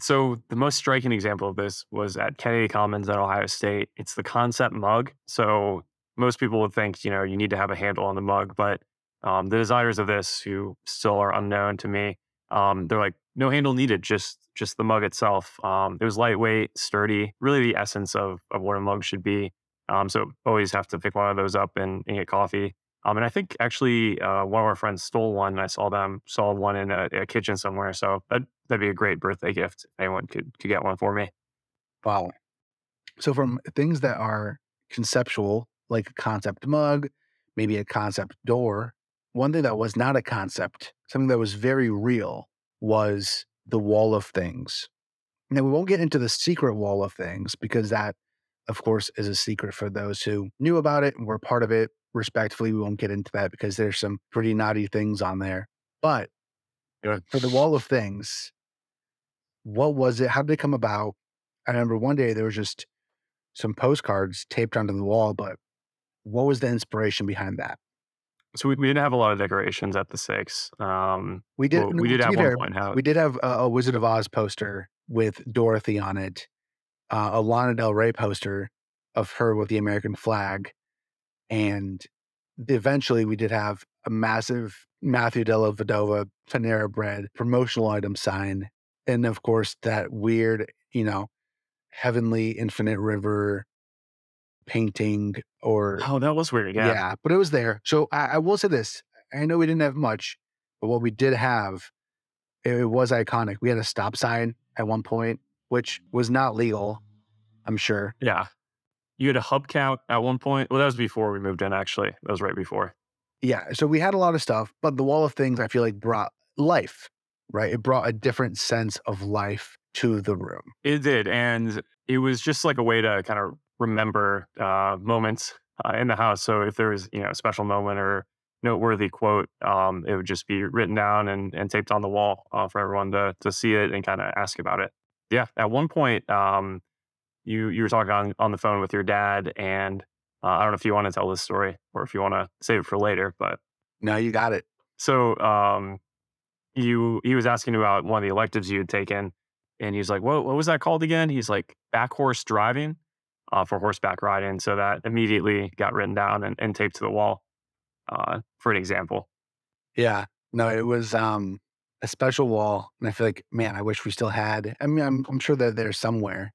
So the most striking example of this was at Kennedy Commons at Ohio State. It's the concept mug. So most people would think, you know, you need to have a handle on the mug, but um, the designers of this, who still are unknown to me, um, they're like, no handle needed, just just the mug itself. Um, it was lightweight, sturdy, really the essence of of what a mug should be. Um, so always have to pick one of those up and, and get coffee. Um, and I think actually uh, one of our friends stole one. And I saw them saw one in a, a kitchen somewhere. So that that'd be a great birthday gift if anyone could could get one for me. Wow. So from things that are conceptual, like a concept mug, maybe a concept door, one thing that was not a concept, something that was very real, was the wall of things. Now we won't get into the secret wall of things because that, of course, is a secret for those who knew about it and were part of it. Respectfully, we won't get into that because there's some pretty naughty things on there. But for the wall of things, what was it? How did it come about? I remember one day there was just some postcards taped onto the wall, but what was the inspiration behind that? So we, we didn't have a lot of decorations at the six. Um, We did. well, we did at one point have We did have a, a Wizard of Oz poster with Dorothy on it, uh, a Lana Del Rey poster of her with the American flag, and eventually we did have a massive Matthew Dellavedova Panera Bread promotional item sign, and of course that weird, you know, Heavenly Infinite River painting or Oh, that was weird. yeah. Yeah. but it was there. So I, I will say this: I know we didn't have much, but what we did have, it, it was iconic. We had a stop sign at one point, which was not legal. I'm sure. Yeah. You had a hub count at one point. Well, that was before we moved in, actually. That was right before. Yeah. So we had a lot of stuff, but the wall of things I feel like brought life, right? It brought a different sense of life to the room. It did. And it was just like a way to kind of remember uh, moments uh, in the house. So if there was, you know, a special moment or noteworthy quote, um, it would just be written down and, and taped on the wall uh, for everyone to to see it and kind of ask about it. Yeah. At one point, um, you you were talking on, on the phone with your dad, and uh, I don't know if you want to tell this story or if you want to save it for later, but No, you got it. so um, you he was asking about one of the electives you had taken, and he's like, "What what was that called again?" He's like, "Back horse driving." Uh, for horseback riding, so that immediately got written down and, and taped to the wall uh, for an example. Yeah. No, it was um a special wall. And I feel like, man, I wish we still had. I mean, I'm I'm sure that they're somewhere.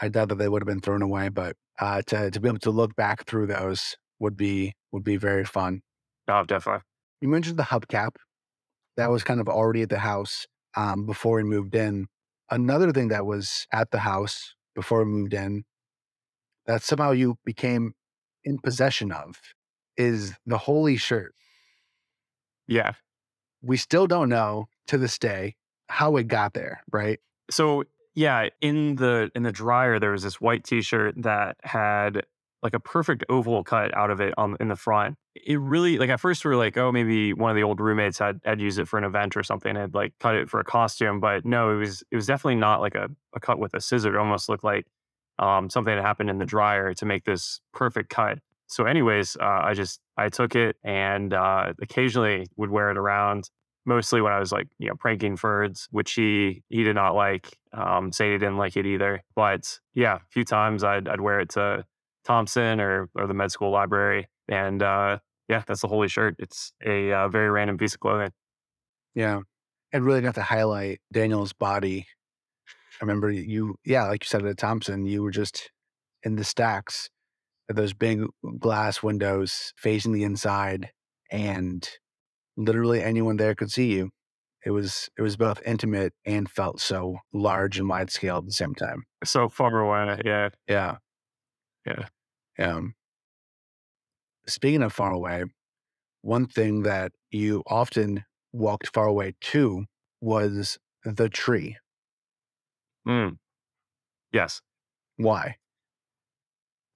I doubt that they would have been thrown away, but uh to to be able to look back through those would be would be very fun. Oh, definitely. You mentioned the hubcap. That was kind of already at the house um before we moved in. Another thing that was at the house before we moved in that somehow you became in possession of is the holy shirt. Yeah. we still don't know to this day how it got there, right? So yeah, in the in the dryer there was this white T-shirt that had like a perfect oval cut out of it on in the front. It really like at first we were like, oh, maybe one of the old roommates had had used it for an event or something, and had like cut it for a costume. But no, it was it was definitely not like a, a cut with a scissor. It almost looked like um, something that happened in the dryer to make this perfect cut. So, anyways, uh, I just I took it and uh, occasionally would wear it around. Mostly when I was like you know pranking Ferds, which he he did not like. Um, he didn't like it either. But yeah, a few times I'd I'd wear it to Thompson or or the med school library, and uh, yeah, that's the holy shirt. It's a uh, very random piece of clothing. Yeah. And really got to highlight Daniel's body. I remember you, yeah, like you said at Thompson, you were just in the stacks of those big glass windows facing the inside, and literally anyone there could see you. It was it was both intimate and felt so large and wide scale at the same time. So far away, yeah, Yeah. Yeah. Um, speaking of far away, one thing that you often walked far away to was the tree. Mm. yes. Why?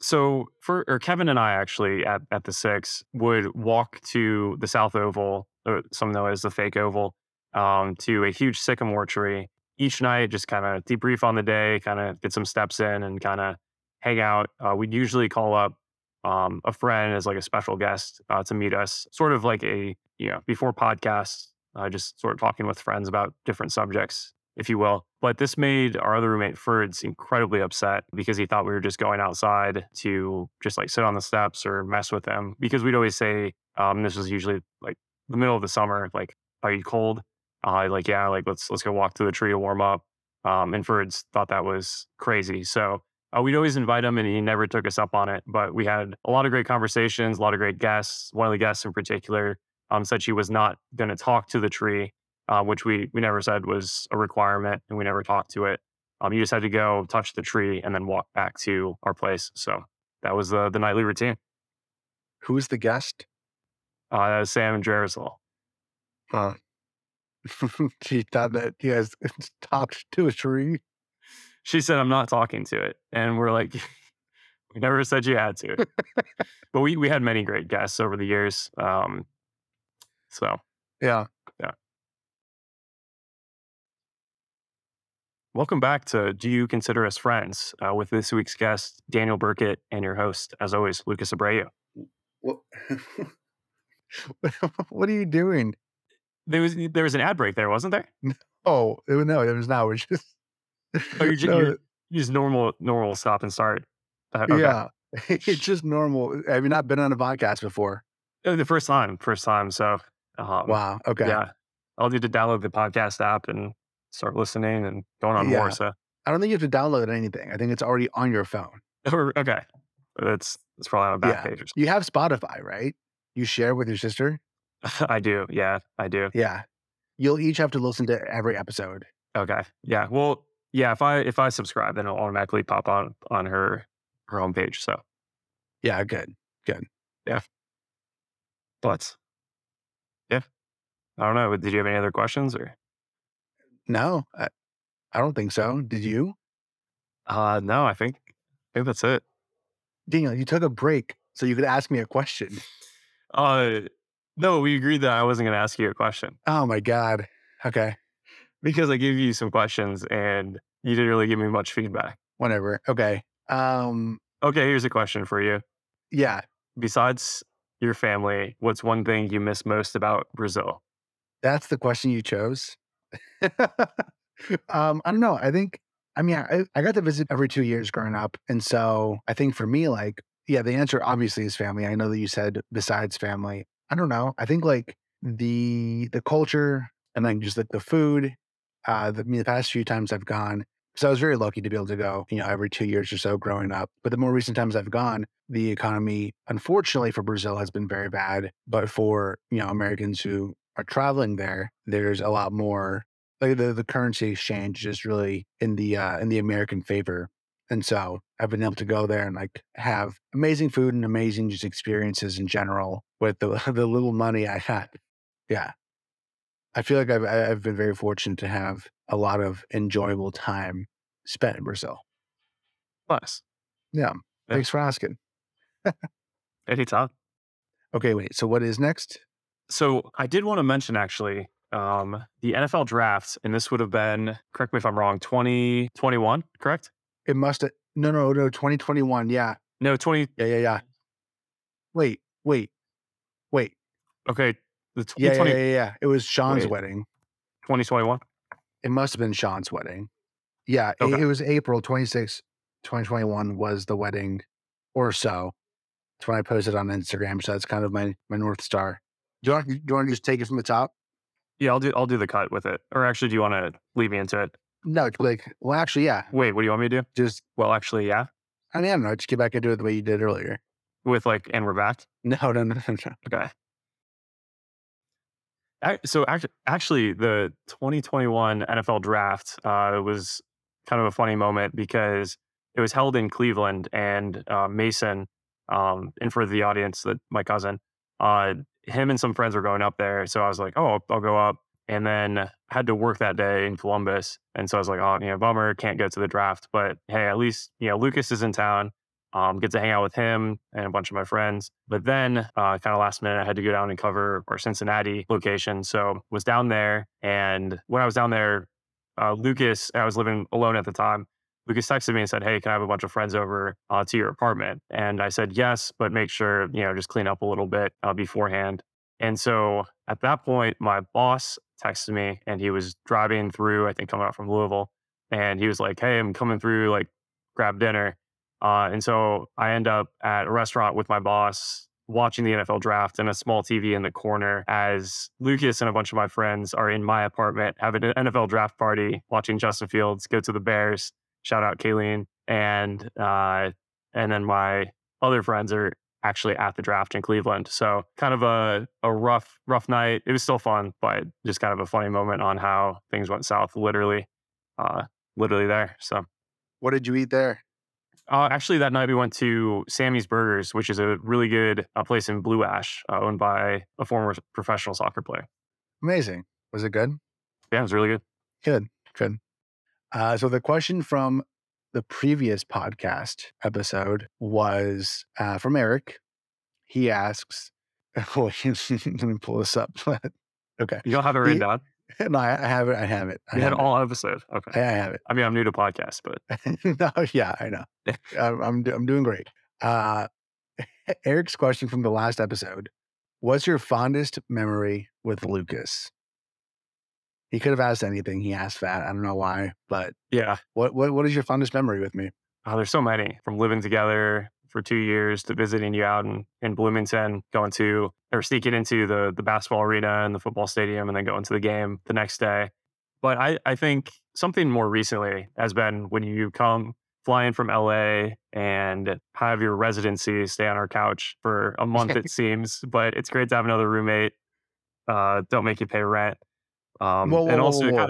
So for or Kevin and I actually at, at the six would walk to the South Oval, or some know as the fake oval, um, to a huge sycamore tree each night, just kind of debrief on the day, kind of get some steps in and kind of hang out. Uh, we'd usually call up um, a friend as like a special guest uh, to meet us, sort of like a, you know, before podcasts, uh, just sort of talking with friends about different subjects, if you will. But this made our other roommate Ferds incredibly upset because he thought we were just going outside to just like sit on the steps or mess with them. Because we'd always say, um, this was usually like the middle of the summer, like, are you cold? Uh, like, yeah, like let's let's go walk to the tree to warm up. Um, and Ferds thought that was crazy. So uh, we'd always invite him, and he never took us up on it. But we had a lot of great conversations, a lot of great guests. One of the guests in particular um, said she was not going to talk to the tree, uh, which we we never said was a requirement, and we never talked to it. Um, you just had to go touch the tree and then walk back to our place. So that was the the nightly routine. Who's the guest? Uh, that was Sam and Jerusalem. Uh, she thought that he has talked to a tree. She said, "I'm not talking to it," and we're like, "We never said you had to." but we we had many great guests over the years. Um, so Yeah. Welcome back to Do You Consider Us Friends uh, with this week's guest Daniel Burket and your host, as always, Lucas Abreu. What, what are you doing? There was there was an ad break there, wasn't there? Oh, it, was- no, it was not. We're just. Oh, you're, No, you're just normal normal stop and start. Uh, okay. Yeah. It's just normal. Have you not been on a podcast before? Uh, the first time, first time. So um, Wow. Okay. yeah, I'll need to download the podcast app and start listening and going on Yeah. more. So I don't think you have to download anything. I think it's already on your phone. Okay, that's that's probably on a back Yeah. page. Or You have Spotify, right? You share with your sister? I do. Yeah, I do. Yeah. You'll each have to listen to every episode. Okay. Yeah. Well, yeah. If I if I subscribe, then it'll automatically pop on on her her homepage. So, Yeah, good. Good. Yeah. But yeah, I don't know. Did you have any other questions or? No, I, I don't think so. Did you? Uh no, I think I think that's it. Daniel, you took a break so you could ask me a question. Uh, no, we agreed that I wasn't going to ask you a question Oh my god. Okay. because I gave you some questions and you didn't really give me much feedback. Whatever. Okay. Um. Okay, here's a question for you. Yeah. Besides your family, what's one thing you miss most about Brazil? That's the question you chose. um. I don't know. I think. I mean, I, I got to visit every two years growing up, and so I think for me, like, yeah, the answer obviously is family. I know that you said besides family. I don't know. I think like the the culture and then just like the food. Uh, the, I mean, the past few times I've gone, so I was very lucky to be able to go, you know, every two years or so growing up. But the more recent times I've gone, the economy, unfortunately for Brazil, has been very bad. But for you know Americans who are traveling there, there's a lot more. Like the, the currency exchange is really in the uh, in the American favor, and so I've been able to go there and like have amazing food and amazing just experiences in general with the the little money I had. Yeah, I feel like I've I've been very fortunate to have a lot of enjoyable time spent in Brazil. Nice. Yeah, Yeah. thanks for asking. Anytime. Okay, wait. So what is next? So I did want to mention actually um, the NFL draft, and this would have been, correct me if I'm wrong, 2021, correct? It must have no no no 2021. Yeah, No, 20. yeah, yeah, yeah. Wait, wait, wait. Okay. The Yeah, yeah, yeah, yeah. It was Sean's Wait. wedding. 2021. It must have been Sean's wedding. Yeah, it- Okay. it, was April 26, 2021 was the wedding or so. That's when I posted on Instagram. So that's kind of my, my North Star. Do you, want, do you want to just take it from the top? Yeah, I'll do I'll do the cut with it. Or actually, do you want to lead me into it? No, like, well, actually, yeah. Wait, what do you want me to do? Just, Well, actually, yeah. I mean, I don't know. Just get back into it the way you did earlier. With like, and we're back. No, no, no, no. no. Okay. So actually, actually, the 2021 NFL draft uh, was kind of a funny moment because it was held in Cleveland, and uh, Mason, um, and for the audience, that my cousin, uh, him and some friends were going up there. So I was like, oh, I'll, go up, and then had to work that day in Columbus, and so I was like, oh, you know, bummer, can't go to the draft, but hey, at least you know Lucas is in town um, get to hang out with him and a bunch of my friends. But then, uh, kind of last minute, I had to go down and cover our Cincinnati location. So was down there, and when I was down there, uh, Lucas, I was living alone at the time. Lucas texted me and said, "Hey, can I have a bunch of friends over uh, to your apartment?" And I said yes, but make sure you know just clean up a little bit uh, beforehand. And so at that point, my boss texted me, and he was driving through, I think, coming out from Louisville, and he was like, "Hey, I'm coming through, like, grab dinner." Uh, and so I end up at a restaurant with my boss watching the NFL draft and a small TV in the corner as Lucas and a bunch of my friends are in my apartment having an NFL draft party, watching Justin Fields go to the Bears. Shout out Kayleen. And uh, and then my other friends are actually at the draft in Cleveland. So kind of a, a rough, rough night. It was still fun, but just kind of a funny moment on how things went south literally, uh, literally there. So What did you eat there? uh, actually, that night we went to Sammy's Burgers, which is a really good uh, place in Blue Ash, uh, owned by a former professional soccer player. Amazing. Was it good? Yeah, it was really good. Good, good. Uh, so the question from the previous podcast episode was uh, from Eric. He asks, well, let me pull this up. okay. You don't have it written He- down. No, I, have it. I have it. I You had it. all episode. Okay. I, I have it. I mean, I'm new to podcasts, but no, yeah, I know. I'm, I'm, I'm doing great. Uh, Eric's question from the last episode What's your fondest memory with Lucas? He could have asked anything. He asked that. I don't know why, but yeah, what, what, what is your fondest memory with me? oh, there's so many from living together for two years to visiting you out in, in Bloomington, going to or sneaking into the the basketball arena and the football stadium, and then going to the game the next day. But I, I think something more recently has been when you come fly in from LA and have your residency stay on our couch for a month, it seems. But it's great to have another roommate. Uh, don't make you pay rent. Um, Whoa, whoa, and also, whoa,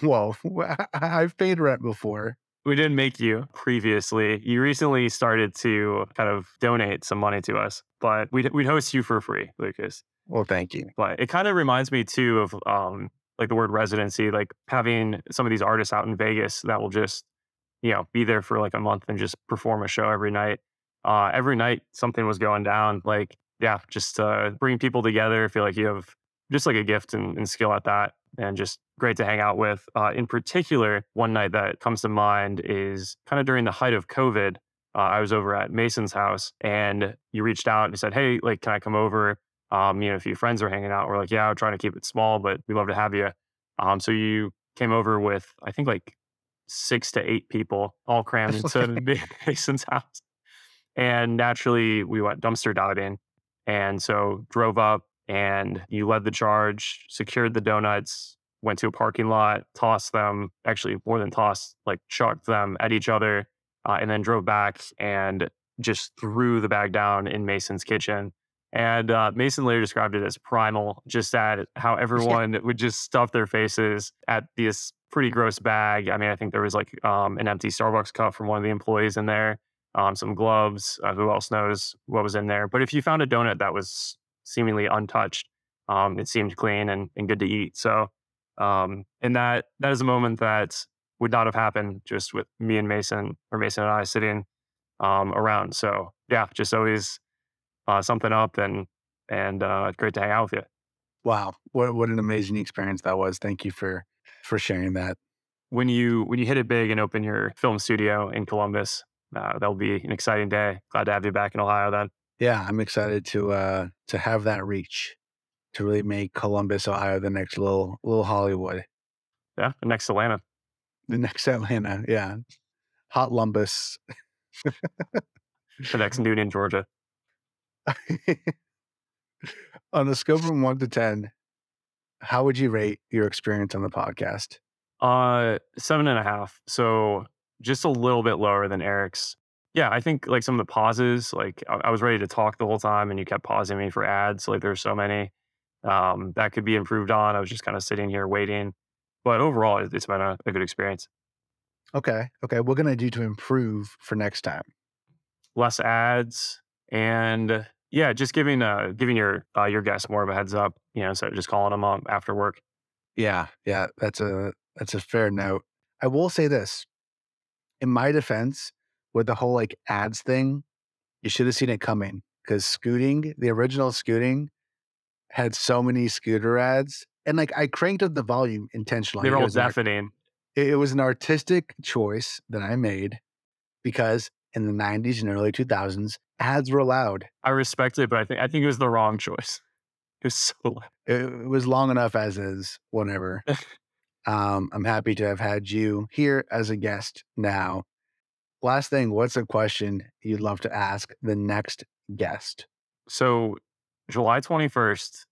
kinda- Whoa, I've paid rent before. we didn't make you previously. You recently started to kind of donate some money to us, but we'd, we'd host you for free, Lucas. Well, thank you. But it kind of reminds me too of um, like the word residency, like having some of these artists out in Vegas that will just, you know, be there for like a month and just perform a show every night. uh, every night something was going down. Like, yeah, just uh, bring people together. Feel like you have just like a gift and, and skill at that, and just great to hang out with. Uh, in particular, one night that comes to mind is kind of during the height of COVID. Uh, I was over at Mason's house, and you reached out and said, "Hey, like, can I come over?" Um, you know, a few friends are hanging out. We're like, "Yeah, we're trying to keep it small, but we love to have you." Um, so you came over with, I think, like six to eight people all crammed into Mason's house. And naturally, we went dumpster diving. And so drove up and you led the charge, secured the donuts, went to a parking lot, tossed them, actually more than tossed, like chucked them at each other, uh, and then drove back and just threw the bag down in Mason's kitchen. And uh, Mason later described it as primal, just at how everyone would just stuff their faces at this pretty gross bag. I mean, I think there was like um, an empty Starbucks cup from one of the employees in there, um, some gloves. Uh, who else knows what was in there? But if you found a donut that was seemingly untouched, um, it seemed clean and, and good to eat. So, um, and that that is a moment that would not have happened just with me and Mason or Mason and I sitting um, around. So, yeah, just always uh, something up and and uh, great to hang out with you. Wow, what what an amazing experience that was. Thank you for for sharing that. When you when you hit it big and open your film studio in Columbus, uh, that'll be an exciting day. Glad to have you back in Ohio then. Yeah, I'm excited to uh to have that reach to really make Columbus, Ohio, the next little little Hollywood, Yeah, the next Atlanta. the next Atlanta. Yeah, hot Lumbus. The next Newton, Georgia. on a scale from one to ten, how would you rate your experience on the podcast? Uh, seven and a half. So just a little bit lower than Eric's. Yeah, I think like some of the pauses, like I, I was ready to talk the whole time, and you kept pausing me for ads. Like there's so many um, that could be improved on. I was just kind of sitting here waiting, but overall, it- it's been a, a good experience. Okay, okay, what can I do to improve for next time? Less ads, and yeah, just giving uh giving your uh, your guests more of a heads up. You know, of just calling them up after work. Yeah, yeah, that's a that's a fair note. I will say this. In my defense, with the whole like ads thing, you should have seen it coming because scooting, the original scooting, had so many scooter ads. And like I cranked up the volume intentionally. They're all art- deafening. it it was an artistic choice that I made because in the 90s and early 2000s, ads were loud. I respect it, but I think I think it was the wrong choice. It was so loud. It, it was long enough as is, whatever. um, I'm happy to have had you here as a guest now. Last thing, what's a question you'd love to ask the next guest? So July 21st,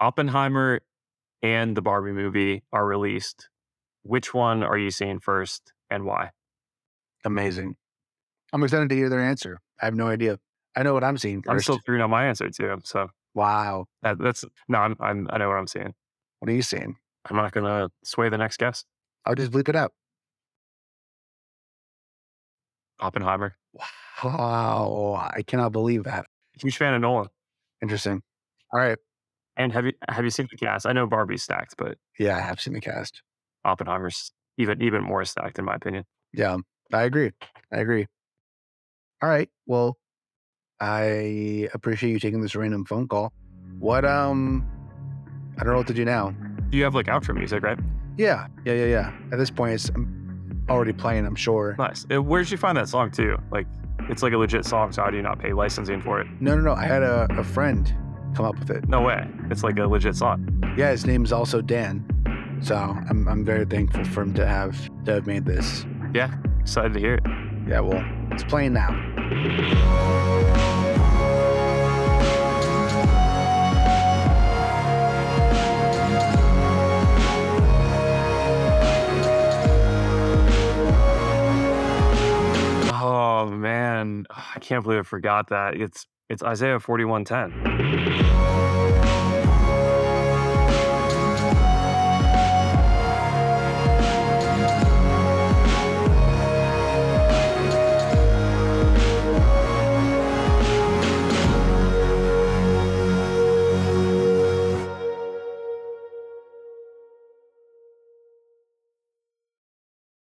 Oppenheimer and the Barbie movie are released. Which one are you seeing first and why? Amazing. I'm excited to hear their answer. I have no idea. I know what I'm seeing I'm still figuring out my answer too. So wow. that, that's no, I'm, I'm I know what I'm seeing. What are you seeing? I'm not gonna sway the next guest. I'll just bleep it out. Oppenheimer. Wow. I cannot believe that. Huge fan of Nolan. Interesting. All right. And have you have you seen the cast? I know Barbie's stacked, but Yeah, I have seen the cast. Oppenheimer's even even more stacked in my opinion. Yeah, I agree. I agree. All right. Well, I appreciate you taking this random phone call. What um I don't know what to do now. Do you have like outro music, right? Yeah, yeah, yeah, yeah. At this point it's um, already playing, I'm sure. Nice. Uh, Where did you find that song too? Like, it's like a legit song. So how do you not pay licensing for it? No, no, no. I had a, a friend come up with it. No way. It's like a legit song. Yeah, his name's also Dan. So I'm I'm very thankful for him to have to have made this. Yeah. Excited to hear it. Yeah, well, it's playing now. Oh man, I can't believe I forgot that. It's it's Isaiah forty one ten.